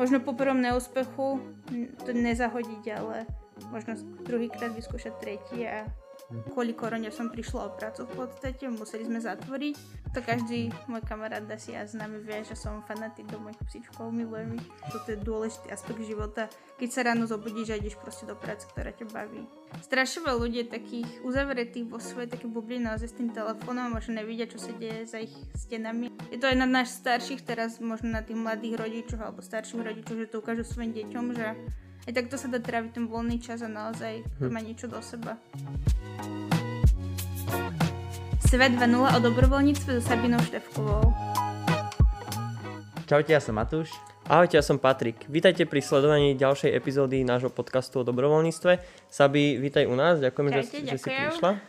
možno po prvom neúspechu to nezahodiť, ale možno druhýkrát vyskúšať tretí a kvôli korone som prišla o prácu v podstate, museli sme zatvoriť. To každý môj kamarát asi a známy vie, že som fanatik do mojich psíčkov, milujem ich. Toto je dôležitý aspekt života, keď sa ráno zobudíš a ideš proste do práce, ktorá ťa baví. Strašne veľa ľudí takých uzavretých vo svojej také bubline s tým telefónom a nevidia, čo sa deje za ich stenami. Je to aj na náš starších teraz, možno na tých mladých rodičoch alebo starších rodičoch, že to ukážu svojim deťom, že aj takto sa dá tráviť ten voľný čas a naozaj to hm. má niečo do seba. Svet 2.0 o dobrovoľníctve so Sabinou Števkovou. Čaute, ja som Matúš. Ahojte, ja som Patrik. Vítajte pri sledovaní ďalšej epizódy nášho podcastu o dobrovoľníctve. Sabi, vítaj u nás, ďakujem, Čaute, že, že si prišla.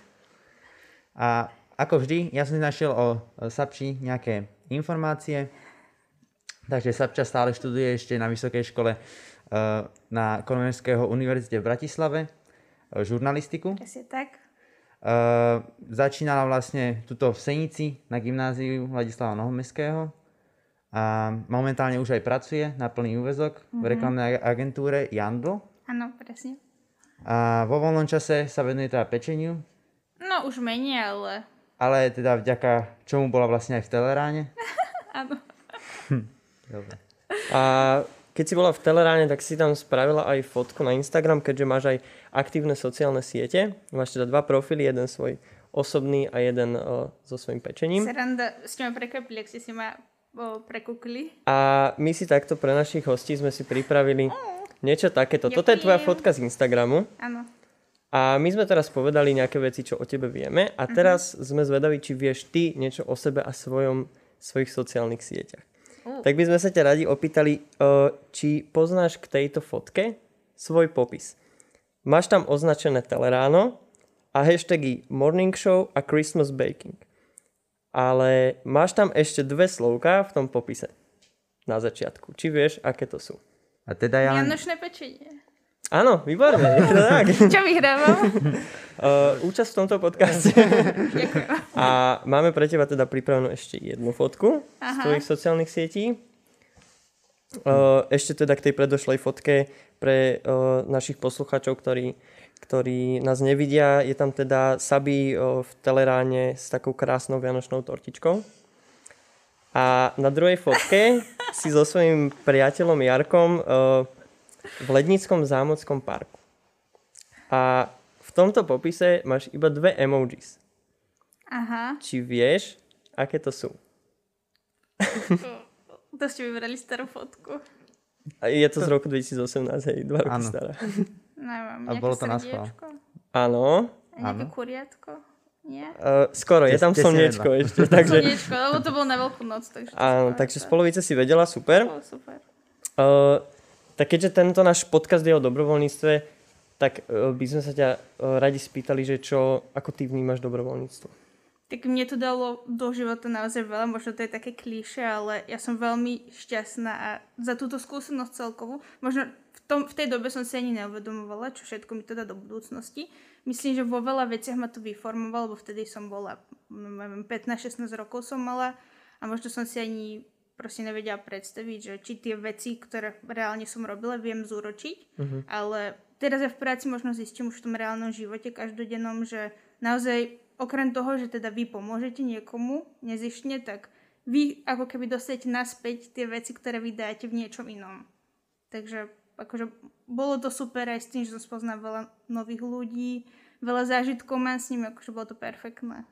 A ako vždy, ja som našiel o Sapči nejaké informácie, takže Sapča stále študuje ešte na vysokej škole na Komenského univerzite v Bratislave eh, žurnalistiku. Presne tak. Uh, začínala vlastne tuto v Senici na gymnáziu Vladislava Novomestského a momentálne už aj pracuje na plný úvezok mm-hmm. v mhm. reklamnej agentúre Jandl. Áno, presne. A vo voľnom čase sa venuje teda pečeniu. No už menej, ale... Ale teda vďaka čomu bola vlastne aj v Teleráne. Áno. Dobre. A keď si bola v Teleráne, tak si tam spravila aj fotku na Instagram, keďže máš aj aktívne sociálne siete. Máš teda dva profily, jeden svoj osobný a jeden uh, so svojím pečením. Seranda, ste ma prekvapili, ak ste si ma o, prekúkli. A my si takto pre našich hostí sme si pripravili mm. niečo takéto. Ďakujem. Toto je tvoja fotka z Instagramu. Áno. A my sme teraz povedali nejaké veci, čo o tebe vieme. A mhm. teraz uh-huh. sme zvedaví, či vieš ty niečo o sebe a svojom, svojich sociálnych sieťach. Tak by sme sa ťa radi opýtali, či poznáš k tejto fotke svoj popis. Máš tam označené Teleráno a hashtagy Morning Show a Christmas Baking. Ale máš tam ešte dve slovka v tom popise na začiatku. Či vieš, aké to sú? A teda ja... Vianočné pečenie. Áno, výborne. tak. Čo vyhrávam? Uh, účasť v tomto podcaste. A máme pre teba teda pripravenú ešte jednu fotku Aha. z tvojich sociálnych sietí. Uh, ešte teda k tej predošlej fotke pre uh, našich poslucháčov, ktorí, ktorí nás nevidia, je tam teda Sabi uh, v teleráne s takou krásnou vianočnou tortičkou. A na druhej fotke si so svojím priateľom Jarkom uh, v Lednickom zámockom parku. A v tomto popise máš iba dve emojis. Aha. Či vieš, aké to sú? to ste vybrali starú fotku. A je to z roku 2018, hej, dva roky stará. Neviem, A bolo to na schvál. Áno. nejaké kuriatko? Nie? Uh, skoro, je tam slniečko ešte. Takže... Slniečko, lebo to bolo na veľkú noc. Takže Áno, takže z polovice si vedela, super. Super. Uh, tak keďže tento náš podcast je o dobrovoľníctve, tak e, by sme sa ťa e, radi spýtali, že čo, ako ty vnímaš dobrovoľníctvo? Tak mne to dalo do života naozaj veľa, možno to je také klíše, ale ja som veľmi šťastná a za túto skúsenosť celkovú, možno v, tom, v tej dobe som si ani neuvedomovala, čo všetko mi to dá do budúcnosti. Myslím, že vo veľa veciach ma to vyformovalo, lebo vtedy som bola, 15-16 rokov som mala a možno som si ani proste nevedia predstaviť, že či tie veci, ktoré reálne som robila, viem zúročiť, uh-huh. ale teraz ja v práci možno zistím už v tom reálnom živote každodennom, že naozaj okrem toho, že teda vy pomôžete niekomu nezištne, tak vy ako keby dostanete naspäť tie veci, ktoré vy dáte v niečom inom. Takže akože bolo to super aj s tým, že som spoznal veľa nových ľudí, veľa zážitkov mám s nimi, akože bolo to perfektné.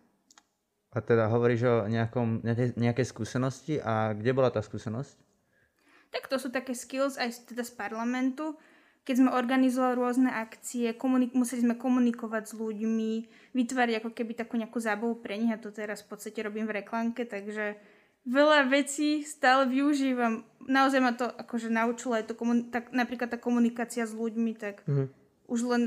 A teda hovoríš o nejakom, nejakej, nejakej skúsenosti a kde bola tá skúsenosť? Tak to sú také skills aj teda z parlamentu. Keď sme organizovali rôzne akcie, komunik- museli sme komunikovať s ľuďmi, vytvárať ako keby takú nejakú zábavu pre nich a to teraz v podstate robím v reklamke, takže veľa vecí stále využívam. Naozaj ma to akože naučilo aj to komun- tak, napríklad tá komunikácia s ľuďmi, tak mm-hmm. už len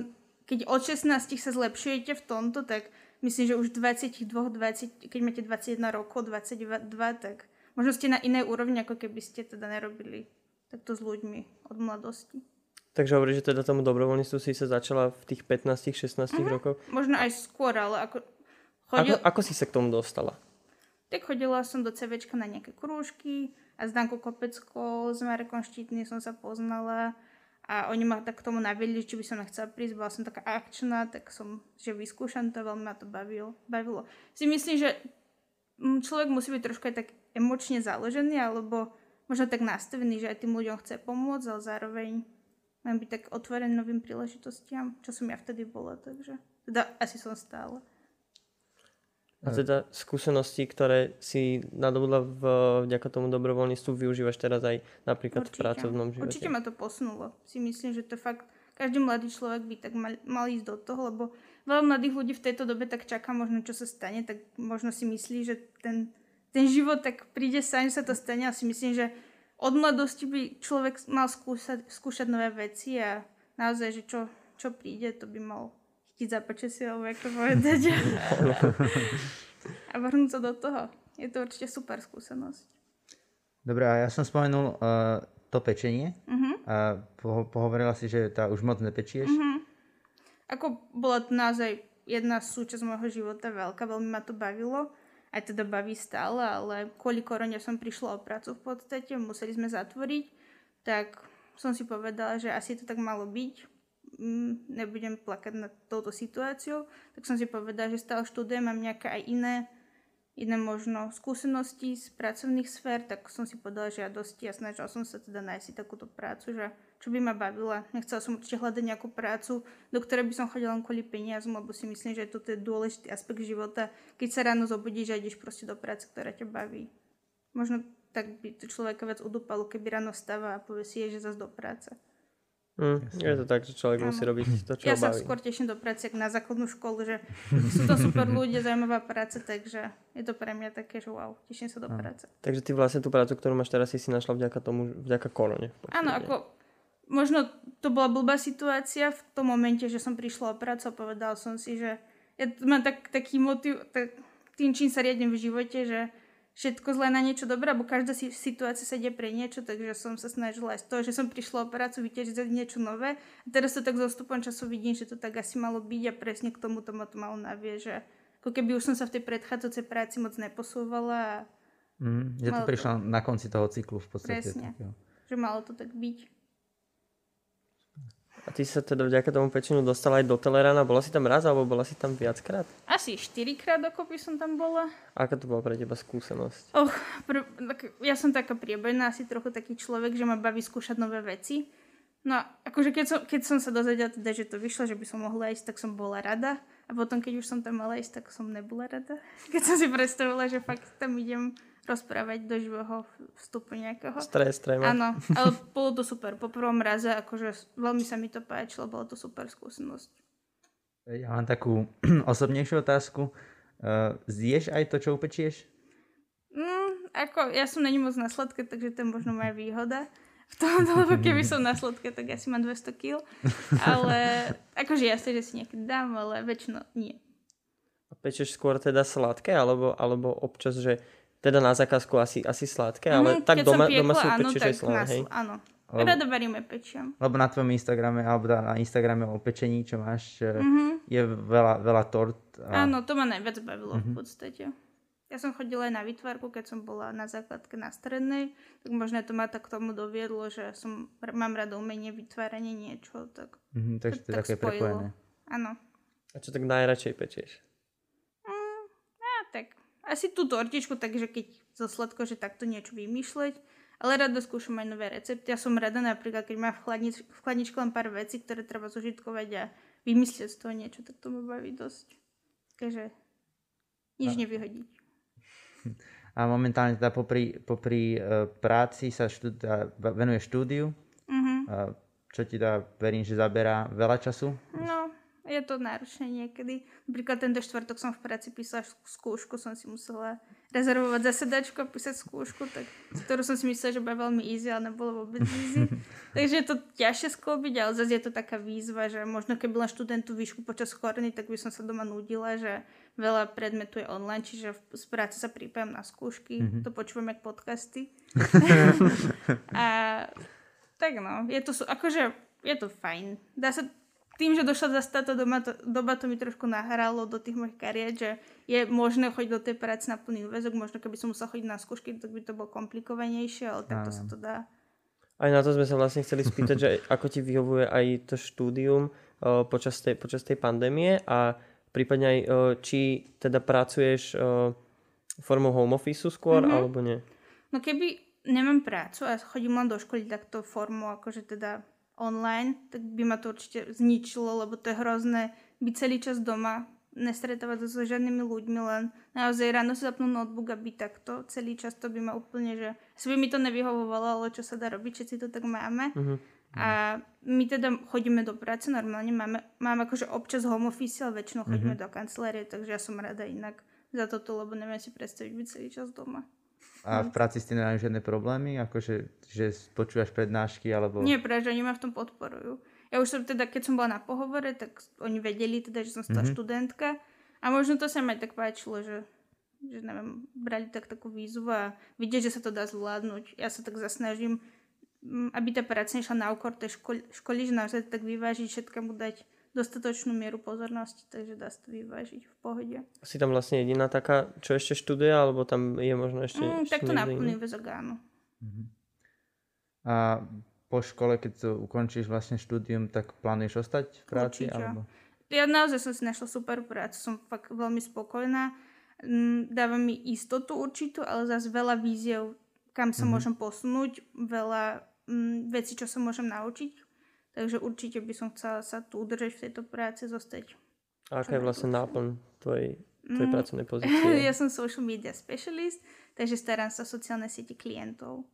keď od 16 sa zlepšujete v tomto, tak myslím, že už 22, 20, keď máte 21 rokov, 22, tak možno ste na inej úrovni, ako keby ste teda nerobili takto s ľuďmi od mladosti. Takže hovoríš, že teda tomu dobrovoľníctvu si sa začala v tých 15-16 uh-huh. rokoch? Možno aj skôr, ale ako... Chodil... Ako, ako si sa k tomu dostala? Tak chodila som do CVčka na nejaké krúžky a s Dankou Kopeckou, s Marekom Štítny som sa poznala a oni ma tak k tomu naviedli, či by som nechcela prísť, bola som taká akčná, tak som, že vyskúšam to, veľmi ma to bavilo. bavilo. Si myslím, že mm, človek musí byť trošku aj tak emočne založený, alebo možno tak nastavený, že aj tým ľuďom chce pomôcť, ale zároveň mám byť tak otvorený novým príležitostiam, čo som ja vtedy bola, takže teda asi som stále. A teda skúsenosti, ktoré si nadobudla v, vďaka tomu dobrovoľníctvu, využívaš teraz aj napríklad Určite. v pracovnom živote? Určite ma to posunulo. Si myslím, že to fakt, každý mladý človek by tak mal, mal ísť do toho, lebo veľa mladých ľudí v tejto dobe tak čaká možno, čo sa stane, tak možno si myslí, že ten, ten život tak príde že sa to stane a si myslím, že od mladosti by človek mal skúšať, skúšať nové veci a naozaj, že čo, čo príde, to by mal chytiť za počasie, alebo ako povedať. a vrhnúť sa do toho. Je to určite super skúsenosť. Dobre, a ja som spomenul uh, to pečenie. Uh-huh. A po, pohovorila si, že tá už moc nepečieš. Uh-huh. Ako bola to naozaj jedna súčasť môjho života veľká, veľmi ma to bavilo. Aj teda baví stále, ale kvôli korone som prišla o prácu v podstate, museli sme zatvoriť, tak som si povedala, že asi to tak malo byť mm, nebudem plakať nad touto situáciou, tak som si povedala, že stále študujem, mám nejaké aj iné, iné možno skúsenosti z pracovných sfér, tak som si ja dosť a snažila som sa teda nájsť si takúto prácu, že čo by ma bavila. Nechcela som určite hľadať nejakú prácu, do ktorej by som chodila len kvôli peniazom, lebo si myslím, že toto je dôležitý aspekt života, keď sa ráno zobudíš a ideš proste do práce, ktorá ťa baví. Možno tak by to človeka viac udúpalo, keby ráno stáva a povie si, že zase do práce. Mm, je to tak, že človek ano. musí robiť to, čo Ja sa skôr teším do práce na základnú školu, že sú to super ľudia, zaujímavá práca, takže je to pre mňa také, že wow, teším sa do ano. práce. Takže ty vlastne tú prácu, ktorú máš teraz, si si našla vďaka tomu, vďaka korone. Áno, ako možno to bola blbá situácia v tom momente, že som prišla o prácu a povedal som si, že ja mám tak, taký motiv, tak, tým, čím sa riadím v živote, že všetko zlé na niečo dobré, alebo každá situácia sa ide pre niečo, takže som sa snažila aj z toho, že som prišla o prácu vyťažiť niečo nové. A teraz to tak s postupom času vidím, že to tak asi malo byť a presne k tomu to ma to malo navie, že ako keby už som sa v tej predchádzajúcej práci moc neposúvala. Mm, že to prišla to... na konci toho cyklu v podstate. Presne, tak, že malo to tak byť. A ty sa teda vďaka tomu pečeniu dostala aj do Telerana. Bola si tam raz alebo bola si tam viackrát? Asi štyrikrát dokopy som tam bola. Aká to bola pre teba skúsenosť? Och, pr- tak, ja som taká priebojná, asi trochu taký človek, že ma baví skúšať nové veci. No akože keď som, keď som sa dozvedela teda, že to vyšlo, že by som mohla ísť, tak som bola rada. A potom keď už som tam mala ísť, tak som nebola rada. Keď som si predstavila, že fakt tam idem rozprávať do živého vstupu nejakého. Stres, tréma. Áno, ale bolo to super. Po prvom raze, akože veľmi sa mi to páčilo, bolo to super skúsenosť. Ja mám takú osobnejšiu otázku. Uh, zješ aj to, čo upečieš? Mm, ako, ja som není moc na sladké, takže to je možno moja výhoda. V tom, lebo keby som na sladké, tak asi mám 200 kg. Ale akože ja že si niekedy dám, ale väčšinou nie. A pečeš skôr teda sladké, alebo, alebo občas, že teda na zákazku asi, asi sladké, mm, ale tak doma, piekla, doma si upečíš aj sladké, hej? Áno. Lebo, Rada varíme pečiam. Lebo na tvojom Instagrame, alebo na Instagrame o pečení, čo máš, mm-hmm. je veľa, veľa tort. A... Áno, to ma najviac bavilo mm-hmm. v mhm. podstate. Ja som chodila aj na vytvarku, keď som bola na základke na strednej, tak možno to ma tak k tomu doviedlo, že som, mám rada umenie, vytváranie niečo, tak mm-hmm, takže to, to je také prepojené. Áno. A čo tak najradšej pečieš? Mm, á, tak asi tú tortičku, takže keď zo sladko, že takto niečo vymýšľať. Ale rada skúšam aj nové recepty. Ja som rada napríklad, keď mám v, chladnič- v chladničke len pár vecí, ktoré treba zužitkovať a vymyslieť z toho niečo, tak to ma baví dosť. Takže nič a... nevyhodiť. A momentálne teda popri, popri uh, práci sa štú, teda venuje štúdiu. Uh-huh. Uh, čo ti teda verím, že zaberá veľa času? No, je to náročné niekedy. Napríklad tento štvrtok som v práci písala skúšku, som si musela rezervovať zasedačku a písať skúšku, tak, ktorú som si myslela, že bude veľmi easy, ale nebolo vôbec easy. Takže je to ťažšie sklobiť, ale zase je to taká výzva, že možno keby len študentu výšku počas korony, tak by som sa doma nudila, že veľa predmetu je online, čiže z práce sa pripájam na skúšky, mm-hmm. to počúvam jak podcasty. a tak no, je to, akože, je to fajn. Dá sa tým, že došla zase táto doba, to, doba, to mi trošku nahralo do tých mojich kariet, že je možné chodiť do tej práce na plný úvezok, možno keby som musela chodiť na skúšky, tak by to bolo komplikovanejšie, ale takto sa to dá. Aj na to sme sa vlastne chceli spýtať, že ako ti vyhovuje aj to štúdium o, počas, tej, počas tej pandémie a prípadne aj, o, či teda pracuješ o, formou home office skôr, mm-hmm. alebo nie? No keby nemám prácu a chodím len do školy takto formou, akože teda online, tak by ma to určite zničilo, lebo to je hrozné byť celý čas doma, nestretávať sa so žiadnymi ľuďmi, len naozaj ráno si zapnú notebook a byť takto. Celý čas to by ma úplne, že si by mi to nevyhovovalo, ale čo sa dá robiť, všetci to tak máme. Uh-huh. A my teda chodíme do práce normálne, máme, máme akože občas home office, ale väčšinou chodíme uh-huh. do kancelárie, takže ja som rada inak za toto, lebo neviem si predstaviť byť celý čas doma. A v práci ste nemajú žiadne problémy? Akože, že počúvaš prednášky alebo... Nie, práve, oni ma v tom podporujú. Ja už som teda, keď som bola na pohovore, tak oni vedeli teda, že som stala mm-hmm. študentka. A možno to sa mi aj tak páčilo, že, že neviem, brali tak takú výzvu a vidieť, že sa to dá zvládnuť. Ja sa tak zasnažím, aby tá práca nešla na úkor tej školy, školy že naozaj tak vyvážiť, všetkému dať dostatočnú mieru pozornosti, takže dá sa to vyvážiť v pohode. Si tam vlastne jediná taká, čo ešte študuje, alebo tam je možno ešte... Mm, tak to na plný väzok áno. Uh-huh. A po škole, keď to ukončíš vlastne štúdium, tak plánuješ ostať v práci? Určite. Alebo... Ja naozaj som si našla super prácu, som fakt veľmi spokojná. Mm, dáva mi istotu určitú, ale zase veľa víziev, kam sa mm-hmm. môžem posunúť, veľa mm, vecí, čo sa môžem naučiť Takže určite by som chcela sa tu udržať v tejto práci, zostať. A aká je vlastne náplň tvojej, tvojej mm, pracovnej pozície? ja som social media specialist, takže starám sa o sociálne siete klientov.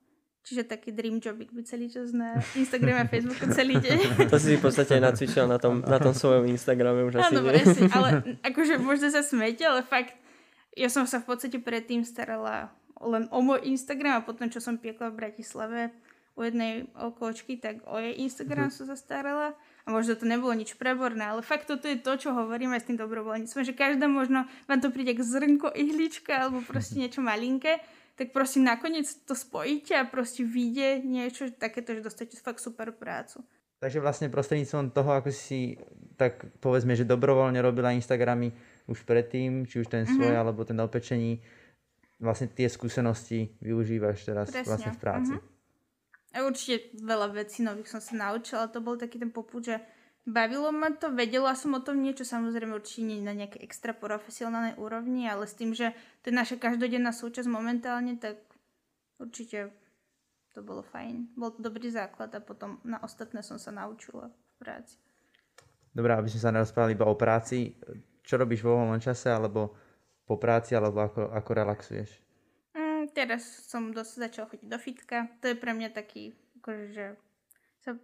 Čiže taký dream job byť celý čas na Instagrame a Facebooku celý deň. to si v podstate nacvičila na tom, na tom svojom Instagrame už asi. Áno, asi, ale akože možno sa smete, ale fakt ja som sa v podstate predtým starala len o môj Instagram a potom, čo som piekla v Bratislave, u jednej okočky, tak o jej Instagram mm-hmm. som sa starala. A možno to nebolo nič preborné, ale fakt toto je to, čo hovoríme s tým dobrovoľníctvom, že každá možno vám to príde k zrnko ihlička alebo proste mhm. niečo malinké, tak prosím nakoniec to spojíte a proste vyjde niečo takéto, že dostate fakt super prácu. Takže vlastne prostredníctvom toho, ako si tak povedzme, že dobrovoľne robila Instagramy už predtým, či už ten svoj mm-hmm. alebo ten opečení, vlastne tie skúsenosti využívaš teraz Presne. vlastne v práci. Mm-hmm. A určite veľa vecí nových som sa naučila. To bol taký ten poput, že bavilo ma to, vedela som o tom niečo, samozrejme určite nie na nejakej extra profesionálnej úrovni, ale s tým, že to je naša každodenná súčasť momentálne, tak určite to bolo fajn. Bol to dobrý základ a potom na ostatné som sa naučila v práci. Dobre, aby sme sa nerozprávali iba o práci, čo robíš vo voľnom čase, alebo po práci, alebo ako, ako relaxuješ? Teraz som dosť začal chodiť do fitka. To je pre mňa taký, akože, že sa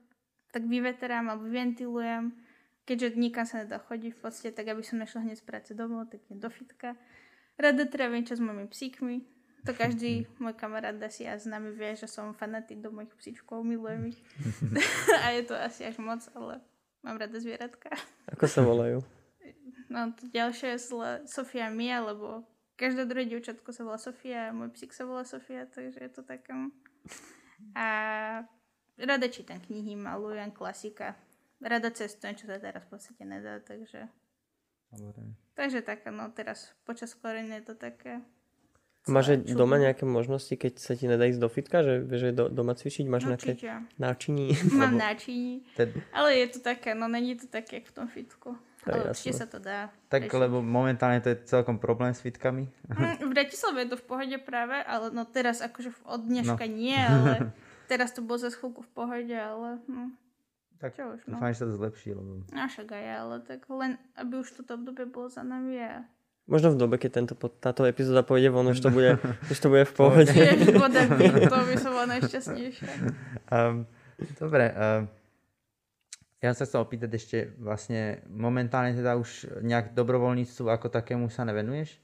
tak vyveterám alebo ventilujem. Keďže nikam sa nedá chodiť v podstate, tak aby som nešla hneď z práce domov, tak je do fitka. Rada trávim čas s mojimi psíkmi. To každý môj kamarát asi a s nami vie, že som fanatik do mojich psíčkov, milujem ich. a je to asi až moc, ale mám rada zvieratka. Ako sa volajú? No to ďalšie je Sofia Mia, lebo Každé druhé dievčatko sa volá Sofia, môj psík sa volá Sofia, takže je to taká... A rada čítam knihy, malujem klasika. Rada cestujem, čo sa teraz v podstate nedá, takže... Dobre. Takže taká, no teraz počas korenia je to také... Máš aj doma nejaké možnosti, keď sa ti nedá ísť do fitka, že vieš do, doma cvičiť? Máš no, nejaké náčiní? Mám náčiní, ale je to také, no není to také, jak v tom fitku. Ale určite sa to dá. Tak, rešiť. lebo momentálne to je celkom problém s fitkami. Mm, v Bratislave je to v pohode práve, ale no teraz akože od dneška no. nie, ale teraz to bolo za chvíľku v pohode, ale no. Tak Čo už, no. dúfam, že sa to zlepší. Lebo... No však aj ale tak len, aby už toto obdobie bolo za nami a Možno v dobe, keď tento, táto epizóda pôjde von, už to bude, už to bude v pohode. to by som bola najšťastnejšia. Um, dobre, um, ja sa chcel opýtať ešte vlastne momentálne teda už nejak dobrovoľníctvu ako takému sa nevenuješ?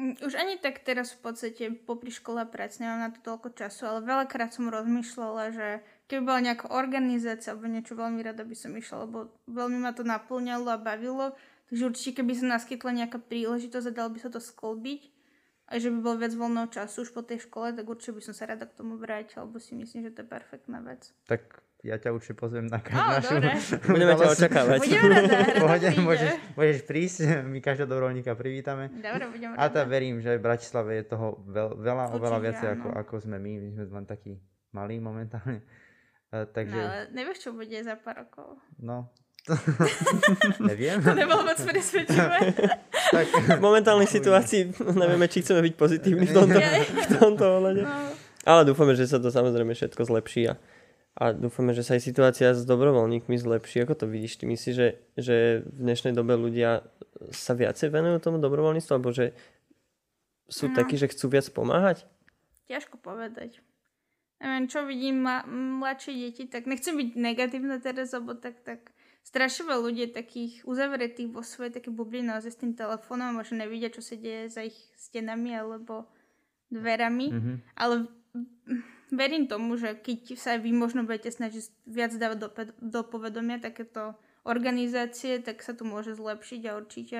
Mm, už ani tak teraz v podstate popri škole a práci nemám na to toľko času, ale veľakrát som rozmýšľala, že keby bola nejaká organizácia alebo niečo veľmi rada by som išla, lebo veľmi ma to naplňalo a bavilo, takže určite keby sa naskytla nejaká príležitosť a dal by sa to sklbiť, a že by bol viac voľného času už po tej škole, tak určite by som sa rada k tomu vrátila, lebo si myslím, že to je perfektná vec. Tak ja ťa určite pozvem na našu... dobre. Budeme ťa očakávať. Budeme rada, rada Pohode, môžeš, môžeš prísť, my každého dobrovoľníka privítame. Dobre, budem A rada. tá verím, že v Bratislave je toho veľ, veľa, oveľa Určite viac ako, áno. ako sme my. My sme len takí malí momentálne. Uh, No, takže, ale nevieš, čo bude za pár rokov. no, neviem. To nebolo moc presvedčivé. tak, V momentálnej situácii nevieme, či chceme byť pozitívni v tomto, v tomto ohľade. No, Ale dúfame, že sa to samozrejme všetko zlepší a, a dúfame, že sa aj situácia s dobrovoľníkmi zlepší. Ako to vidíš? Ty myslíš, že, že v dnešnej dobe ľudia sa viacej venujú tomu dobrovoľníctvu, alebo že sú No. takí, že chcú viac pomáhať? ťažko povedať. Neviem, čo vidím ma- mladšie deti, tak nechcem byť negatívna teraz, lebo tak, tak strašne veľa ľudí takých uzavretých vo svojej také bubline naozaj s tým telefónom a možno nevidia, čo sa deje za ich stenami alebo dverami. Mhm. Ale verím tomu, že keď sa aj vy možno budete snažiť viac dávať do, do povedomia takéto organizácie, tak sa to môže zlepšiť a určite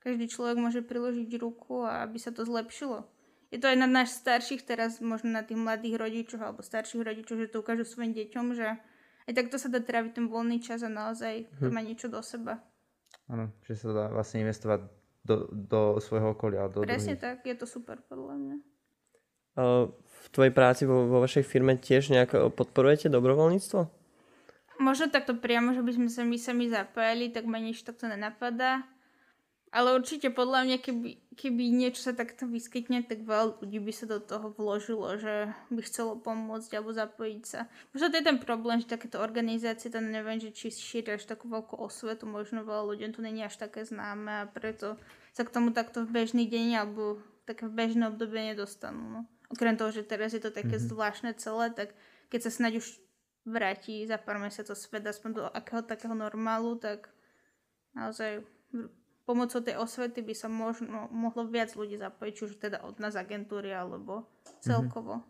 každý človek môže priložiť ruku a aby sa to zlepšilo. Je to aj na nás starších teraz, možno na tých mladých rodičoch alebo starších rodičov, že to ukážu svojim deťom, že aj takto sa dá tráviť ten voľný čas a naozaj to má niečo do seba. áno, že sa dá vlastne investovať do, do svojho okolia. Do Presne druhých. tak, je to super podľa mňa. Uh, tvojej práci vo, vo vašej firme tiež nejako podporujete dobrovoľníctvo? Možno takto priamo, že by sme sa my sami zapájali, tak ma nič takto nenapadá. Ale určite podľa mňa, keby, keby niečo sa takto vyskytne, tak veľa ľudí by sa do toho vložilo, že by chcelo pomôcť alebo zapojiť sa. Možno to je ten problém, že takéto organizácie, to neviem, že či šíria až takú veľkú osvetu, možno veľa ľuďom to není až také známe a preto sa k tomu takto v bežný deň alebo také v bežné obdobie nedostanú. No. Okrem toho, že teraz je to také mm-hmm. zvláštne celé, tak keď sa snáď už vráti za pár mesiacov svet aspoň do akého takého normálu, tak naozaj pomocou tej osvety by sa možno, mohlo viac ľudí zapojiť, či už teda od nás agentúry alebo celkovo.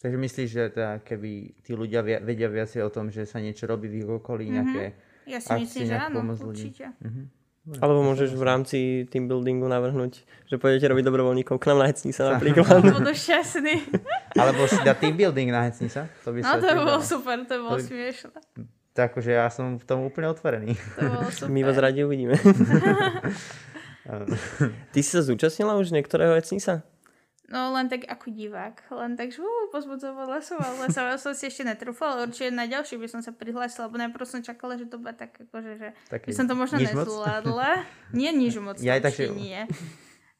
Takže myslíš, že teda, keby tí ľudia vedia viacej o tom, že sa niečo robí v ich okolí, nejaké... Ja si Akcie myslím, že áno, pomôcť ľudí. Alebo môžeš v rámci team buildingu navrhnúť, že pôjdete robiť dobrovoľníkov k nám na Hecnica napríklad. Budú šťastní. Alebo si dá team building na Hecnica. To by No to by bolo super, to by bolo by- smiešné. Tak, že ja som v tom úplne otvorený. To bolo super. My vás radi uvidíme. Ty si sa zúčastnila už niektorého Hecnica? No len tak ako divák, len tak, že uh, pozbudzovala som, ale sa som si ešte netrúfala, určite na ďalší by som sa prihlásila, lebo najprv som čakala, že to bude tak, akože, že Taký by som to možno nezvládla. Nie nič moc, Ja tak, určite že- nie.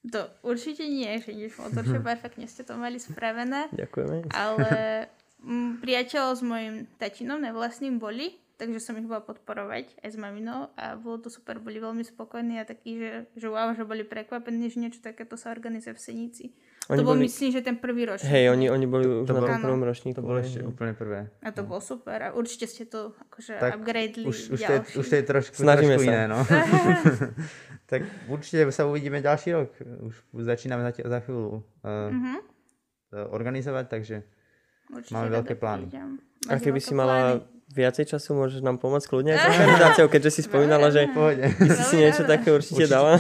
To určite nie, že nič moc, určite perfektne ste to mali spravené, Ďakujeme. ale mm, priateľ s mojim tatinom nevlastným boli, takže som ich bola podporovať aj s maminou a bolo to super, boli veľmi spokojní a takí, že, že wow, že boli prekvapení, že niečo takéto sa organizuje v Senici. Oni to bol boli- myslím, že ten prvý ročník. Hej, oni, oni boli už to na bolo- tom prvom ročníku. To bolo ešte úplne prvé. A to bolo super a určite ste to akože Tak upgradeli Už, už, to je, ďalší. už to je trošku, Snažíme trošku sa. iné, no. tak určite sa uvidíme ďalší rok. Už, začíname za, za chvíľu uh, Mhm. organizovať, takže Určite Máme veľké plány. A keby si mala plány? Viacej času, môžeš nám pomôcť kľudne aj organizáciou, keďže si spomínala, že ty si si niečo také určite Určite. dala.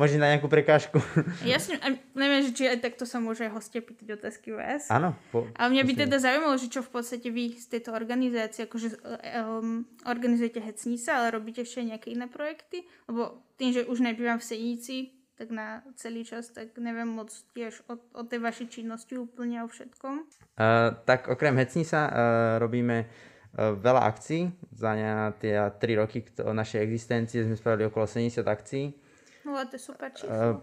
Možno na nejakú prekážku. Jasne, a neviem, že či aj takto sa môže hostia pýtať otázky vás. Áno. Po, Ale mňa by teda zaujímalo, že čo v podstate vy z tejto organizácie, akože um, organizujete Hecnica, ale robíte ešte nejaké iné projekty? Lebo tým, že už nebývam v Senici, tak na celý čas, tak neviem moc tiež o, o tej vašej činnosti úplne o všetkom. Uh, tak okrem Hecnisa uh, robíme uh, veľa akcií. Za ne, tie 3 roky našej existencie sme spravili okolo 70 akcií. No to je super číslo. Uh,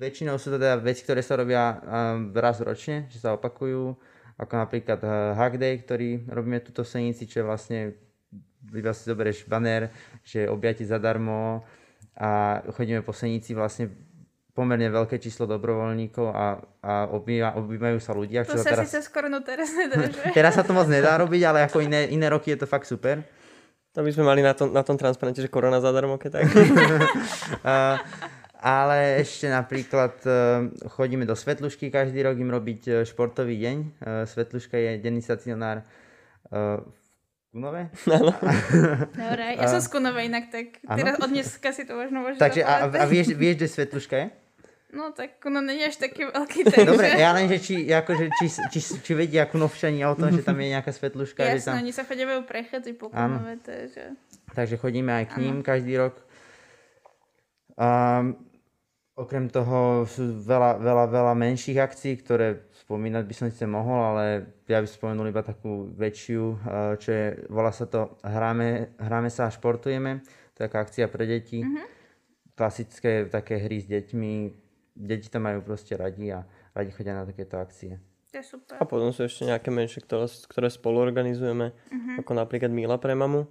väčšinou sú to teda veci, ktoré sa robia um, raz ročne, že sa opakujú, ako napríklad Hack Day, ktorý robíme tuto v Senici, čo je vlastne, iba si zoberieš banner, že objati zadarmo a chodíme po Senici vlastne pomerne veľké číslo dobrovoľníkov a, a obýva, obývajú sa ľudia. to sa teraz, síce skoro no teraz nedá, že? teraz sa to moc nedá robiť, ale ako iné, iné roky je to fakt super. To by sme mali na tom, na tom transparente, že korona zadarmo, keď tak. Uh, ale ešte napríklad uh, chodíme do Svetlušky každý rok im robiť uh, športový deň. Uh, Svetluška je denný stacionár v Kunove. Dobre, ja som z Kunova inak, tak Áno? teraz od dneska si to možno môžem Takže a, a vieš, vieš, kde Svetluška je? No tak ono není až taký veľký, takže... Dobre, ja len, že či, akože, či, či, či, vedia ako novšania o tom, že tam je nejaká svetluška. Jasné, že tam... oni sa chodívajú prechádzať po Konove, takže... Takže chodíme aj k ním ano. každý rok. A okrem toho sú veľa, veľa, veľa menších akcií, ktoré spomínať by som si mohol, ale ja by spomenul iba takú väčšiu, čo je, volá sa to Hráme, hráme sa a športujeme. To je taká akcia pre deti. Mm-hmm. Klasické také hry s deťmi, deti to majú proste radi a radi chodia na takéto akcie. To je super. A potom sú ešte nejaké menšie, ktoré, ktoré spolu organizujeme, uh-huh. ako napríklad Mila pre mamu.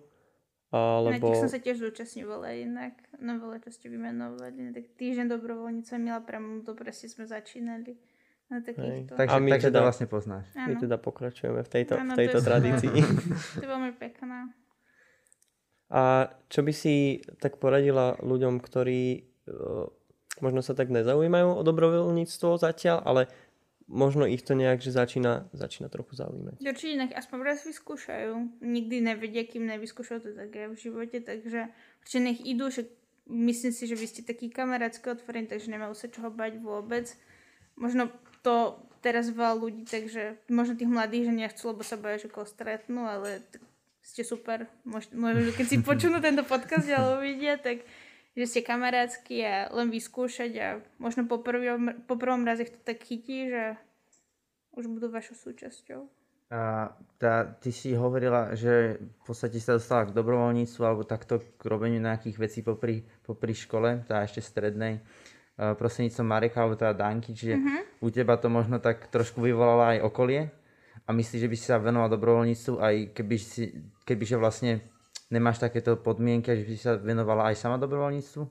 Alebo... Na tých som sa tiež zúčastňovala inak. No veľa čo ste vymenovali. Tak týždeň dobrovoľníca Mila pre mamu, to presne sme začínali. Na takýchto. Takže, a my takže teda, to vlastne poznáš. My teda pokračujeme v tejto, ano, v tejto to tradícii. to je veľmi pekná. A čo by si tak poradila ľuďom, ktorí možno sa tak nezaujímajú o dobrovoľníctvo zatiaľ, ale možno ich to nejak, že začína, začína trochu zaujímať. Určite nech aspoň raz vyskúšajú. Nikdy nevedia, kým nevyskúšajú to tak v živote, takže určite nech idú, že myslím si, že vy ste taký kamarátsky otvorení, takže nemajú sa čoho bať vôbec. Možno to teraz veľa ľudí, takže možno tých mladých, že nechcú, lebo sa boja, že koho stretnú, ale ste super. Možno, keď si počunú tento podcast alebo vidia, tak že ste kamarátsky a len vyskúšať a možno po, prvom, po prvom raze to tak chytí, že už budú vašou súčasťou. A tá, ty si hovorila, že v podstate sa dostala k dobrovoľníctvu alebo takto k robeniu nejakých vecí popri, popri škole, tá ešte strednej, uh, prostredníctvom Mareka alebo teda Danky, čiže uh-huh. u teba to možno tak trošku vyvolalo aj okolie a myslíš, že by si sa venoval dobrovoľníctvu aj keby si, kebyže vlastne nemáš takéto podmienky, že by si sa venovala aj sama dobrovoľníctvu?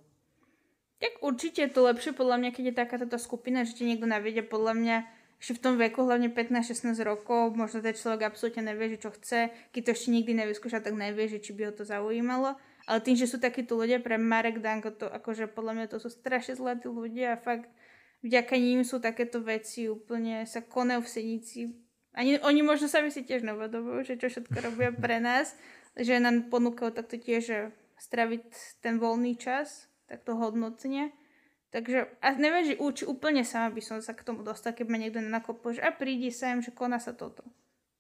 Tak určite je to lepšie podľa mňa, keď je taká táto skupina, že ti niekto navedie podľa mňa ešte v tom veku, hlavne 15-16 rokov, možno ten človek absolútne nevie, že čo chce, keď to ešte nikdy nevyskúša, tak nevie, že či by ho to zaujímalo. Ale tým, že sú takíto ľudia, pre Marek Danko, to akože podľa mňa to sú strašne zlatí ľudia a fakt vďaka ním sú takéto veci úplne sa konajú v Senici. Ani, oni možno sami si tiež neuvedomujú, že čo všetko robia pre nás že nám ponúkajú takto tiež straviť ten voľný čas, takto hodnotne. Takže a neviem, že či úplne sama by som sa k tomu dostal, keď ma niekto nenakopol, že a prídi sem, že koná sa toto.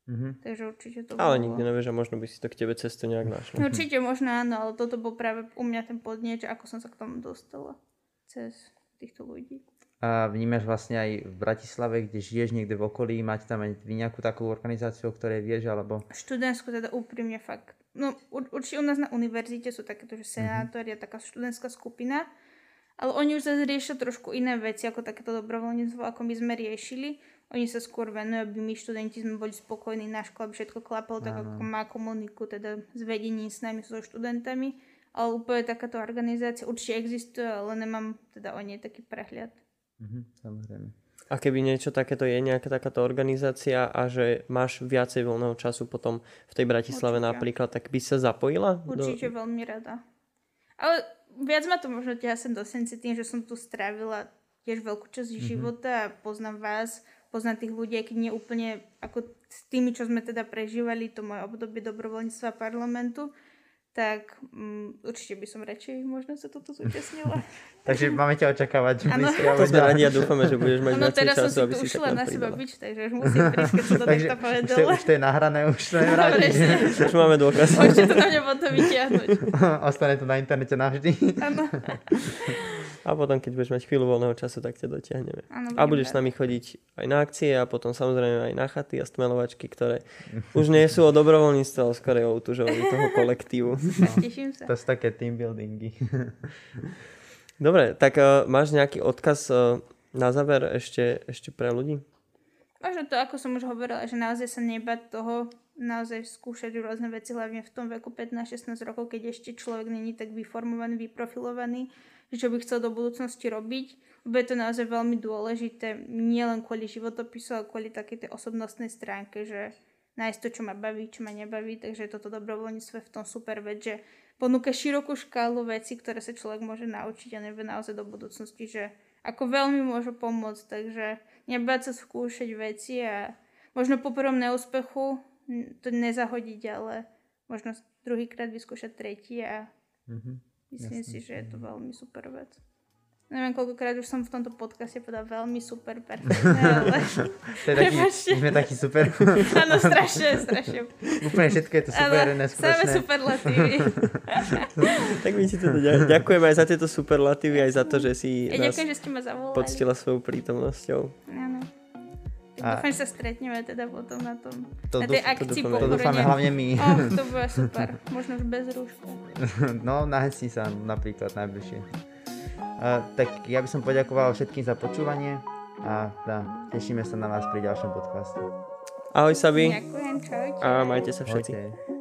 Mm-hmm. Takže určite to Ale bolo. nikdy nevieš, že možno by si to k tebe cestu nejak našla. Určite možno áno, ale toto bol práve u mňa ten podnieť, že ako som sa k tomu dostala cez týchto ľudí. A vnímaš vlastne aj v Bratislave, kde žiješ niekde v okolí, máte tam aj vy nejakú takú organizáciu, o ktorej vieš, alebo... Študentskú teda úprimne fakt no určite u nás na univerzite sú takéto, že senátori a taká študentská skupina, ale oni už zase riešia trošku iné veci ako takéto dobrovoľníctvo, ako my sme riešili. Oni sa skôr venujú, aby my študenti sme boli spokojní na škole, aby všetko klapalo tak, ako má komuniku, teda s vedením s nami, so študentami. Ale úplne takáto organizácia určite existuje, ale nemám teda o nej taký prehľad. Mhm, samozrejme. A keby niečo takéto je, nejaká takáto organizácia a že máš viacej voľného času potom v tej Bratislave Určite. napríklad, tak by sa zapojila? Určite do... veľmi rada. Ale viac ma to možno ťa sem do senci tým, že som tu strávila tiež veľkú časť mm-hmm. života a poznám vás, poznám tých ľudí, keď nie úplne ako s tými, čo sme teda prežívali to moje obdobie dobrovoľníctva parlamentu, tak um, určite by som radšej možno sa toto zúčastnila. takže máme ťa očakávať. Ano. To sme radi a dúfame, že budeš mať viacej teraz času, aby si sa na seba byť, takže už musím prísť, keď sa to takto povedala. Už to je nahrané, už to nevrátiš. už máme dôkaz. Môžete to na mňa potom vyťahnuť. Ostane to na internete navždy. Áno. A potom, keď budeš mať chvíľu voľného času, tak ťa dotiahneme. Ano, a budeš s nami chodiť aj na akcie a potom samozrejme aj na chaty a stmelovačky, ktoré už nie sú o dobrovoľníctve, ale skôr o utužovaní toho kolektívu. Teším sa. To sú také team buildingy. Dobre, tak uh, máš nejaký odkaz uh, na záver ešte, ešte pre ľudí? Možno to, ako som už hovorila, že naozaj sa nebať toho, naozaj skúšať rôzne veci, hlavne v tom veku 15-16 rokov, keď ešte človek není tak vyformovaný, vyprofilovaný, čo by chcel do budúcnosti robiť. Lebo je to naozaj veľmi dôležité, nielen kvôli životopisu, ale kvôli takej tej osobnostnej stránke, že nájsť to, čo ma baví, čo ma nebaví, takže toto dobrovoľníctvo je v tom super vec, že ponúka širokú škálu vecí, ktoré sa človek môže naučiť a nevie naozaj do budúcnosti, že ako veľmi môžu pomôcť, takže nebáť sa skúšať veci a možno po prvom neúspechu to nezahodiť, ale možno druhýkrát vyskúšať tretí a mm-hmm. Myslím Jasne. si, že je to veľmi super vec. Neviem, koľkokrát už som v tomto podcaste povedala veľmi super, perfektné, ale To je taký, my sme taký super. áno, strašne, strašne. Úplne všetko je to super, Ale samé neskutočné. superlatívy. Tak my ti teda ďa- ďakujem aj za tieto superlatívy, aj za to, že si Ja nás ďakujem, že ste ma zavolali. poctila svojou prítomnosťou. Áno. A- dúfam, že sa stretneme teda potom na tom, To na tej dúf- akcii dúfame. To dúfame hlavne my. Oh, to bude super. Možno už bez rúška. No, na Hesni sa napríklad najbližšie. Uh, tak ja by som poďakoval všetkým za počúvanie a teda, tešíme sa na vás pri ďalšom podcaste. Ahoj Sabi Ďakujem, čaute. a majte sa všetci. Ahojte.